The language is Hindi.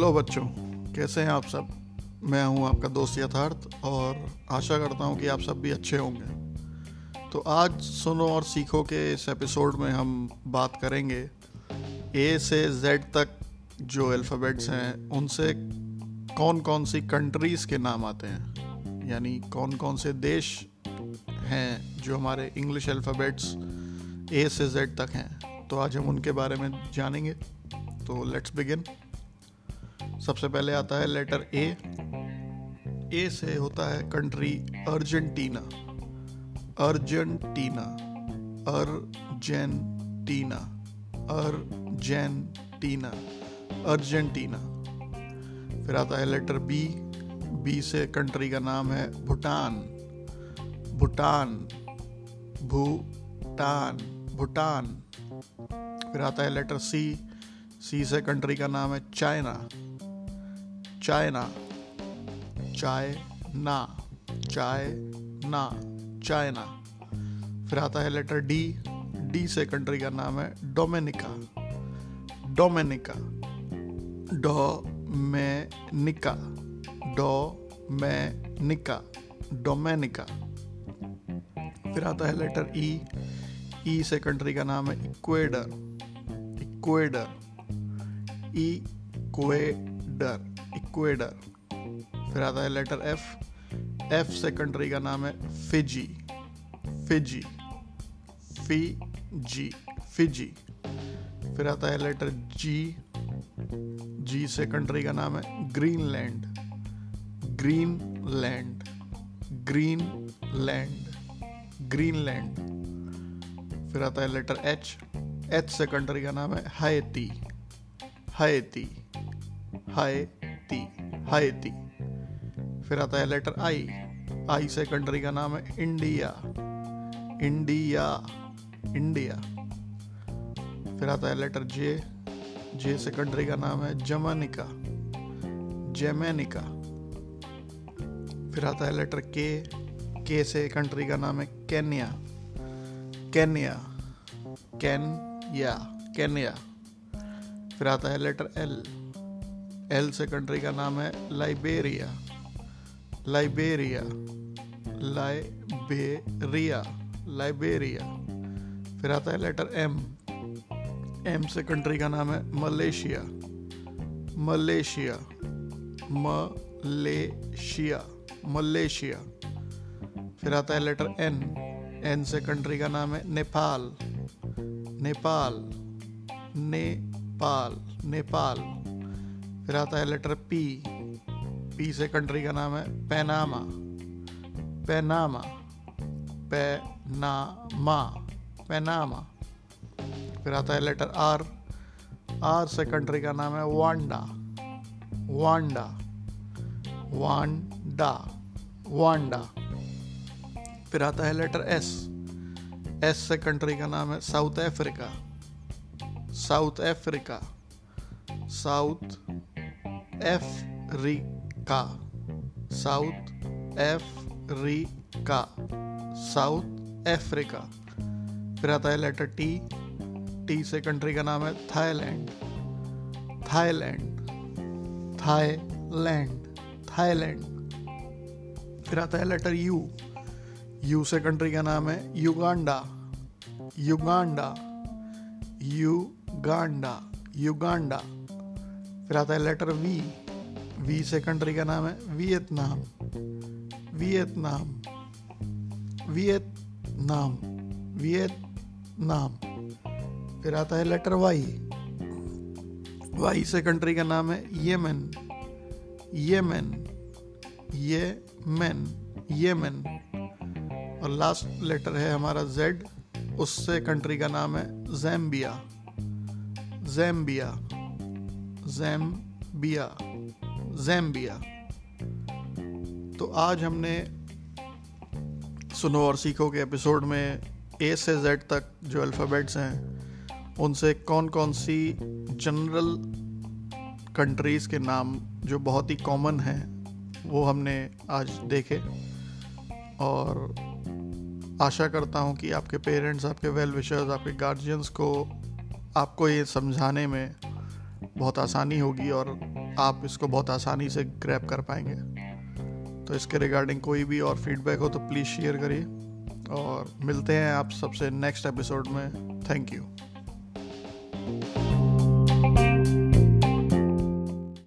हेलो बच्चों, कैसे हैं आप सब? मैं हूँ आपका दोस्त यथार्थ और आशा करता हूँ कि आप सब भी अच्छे होंगे। तो आज सुनो और सीखो के इस एपिसोड में हम बात करेंगे ए से जेड तक जो अल्फ़ाबेट्स हैं, उनसे कौन कौन सी कंट्रीज़ के नाम आते हैं? यानी कौन कौन से देश हैं जो हमारे इंग्लिश अल्फ़ाबेट्स ए से जेड तक हैं? तो आज हम उनके बारे में जानेंगे। तो लेट्स बिगिन सबसे पहले आता है लेटर ए ए से होता है country Argentina Argentina Argentina Argentina Argentina फिर आता है लेटर बी बी से कंट्री का नाम है भूटान. भूटान. भूटान. भूटान. फिर आता है लेटर सी सी से कंट्री का नाम है China China China China China. फिर आता है लेटर डी डी से कंट्री का नाम है Dominica Dominica Dominica Dominica Dominica फिर आता है लेटर ई ई से कंट्री का नाम है इक्वेडर इक्वेडर इक्वेडर इक्वेडर फिर आता है लेटर एफ़ एफ़ से कंट्री का नाम है Fiji Fiji Fiji Fiji फिर आता है लेटर जी जी से कंट्री का नाम है ग्रीनलैंड ग्रीनलैंड ग्रीनलैंड ग्रीनलैंड फिर आता है लेटर एच एच से कंट्री का नाम है हाइती हाइती हाइती हाइती फिर आता है लेटर आई। आई से कंट्री का नाम है इंडिया। India India. फिर आता है लेटर जे। जे से कंट्री का नाम है जमानिका। जेमेनिका। फिर आता है लेटर के। के से कंट्री का नाम है केन्या। केन्या। केन्या। केन्या। फिर आता है लेटर एल। एल से कंट्री का नाम है लाइबेरिया लाइबेरिया लाइबेरिया लाइबेरिया फिर आता है लेटर एम एम से कंट्री का नाम है मलेशिया मलेशिया मलेशिया मलेशिया फिर आता है लेटर एन एन से कंट्री का नाम है नेपाल नेपाल नेपाल नेपाल फिर आता है लेटर पी पी से कंट्री का नाम है पैनामा। पैनामा। पैनामा। पैनामा। फिर आता है लेटर आर आर से कंट्री का नाम है वांडा। वांडा। वांडा। वांडा। फिर आता है लेटर एस एस से कंट्री का नाम है South Africa South Africa South Africa South Africa South Africa फिर आता है लेटर टी टी से कंट्री का नाम है थाईलैंड थाईलैंड थाईलैंड थाईलैंड फिर आता है लेटर यू यू से कंट्री का नाम है युगांडा युगांडा युगांडा युगांडा फिर आता है लेटर वी वी से कंट्री का नाम है वियतनाम वियतनाम वियतनाम वियतनाम फिर आता है लेटर वाई वाई से कंट्री का नाम है येमेन येमेन येमन येमन येमन येमन और लास्ट लेटर है हमारा जेड उससे कंट्री का नाम है जैम्बिया जैम्बिया जैम्बिया जैम्बिया तो आज हमने सुनो और सीखो के एपिसोड में ए से जेड तक जो अल्फ़ाबेट्स हैं, उनसे कौन कौन सी जनरल कंट्रीज़ के नाम जो बहुत ही कॉमन हैं, वो हमने आज देखे। और आशा करता हूँ कि आपके पेरेंट्स आपके वेल विशर्स आपके गार्जियंस को आपको ये समझाने में बहुत आसानी होगी और आप इसको बहुत आसानी से ग्रैप कर पाएँगे। तो इसके रिगार्डिंग कोई भी और फीडबैक हो तो प्लीज़ शेयर करिए। और मिलते हैं आप सबसे नेक्स्ट एपिसोड में। Thank you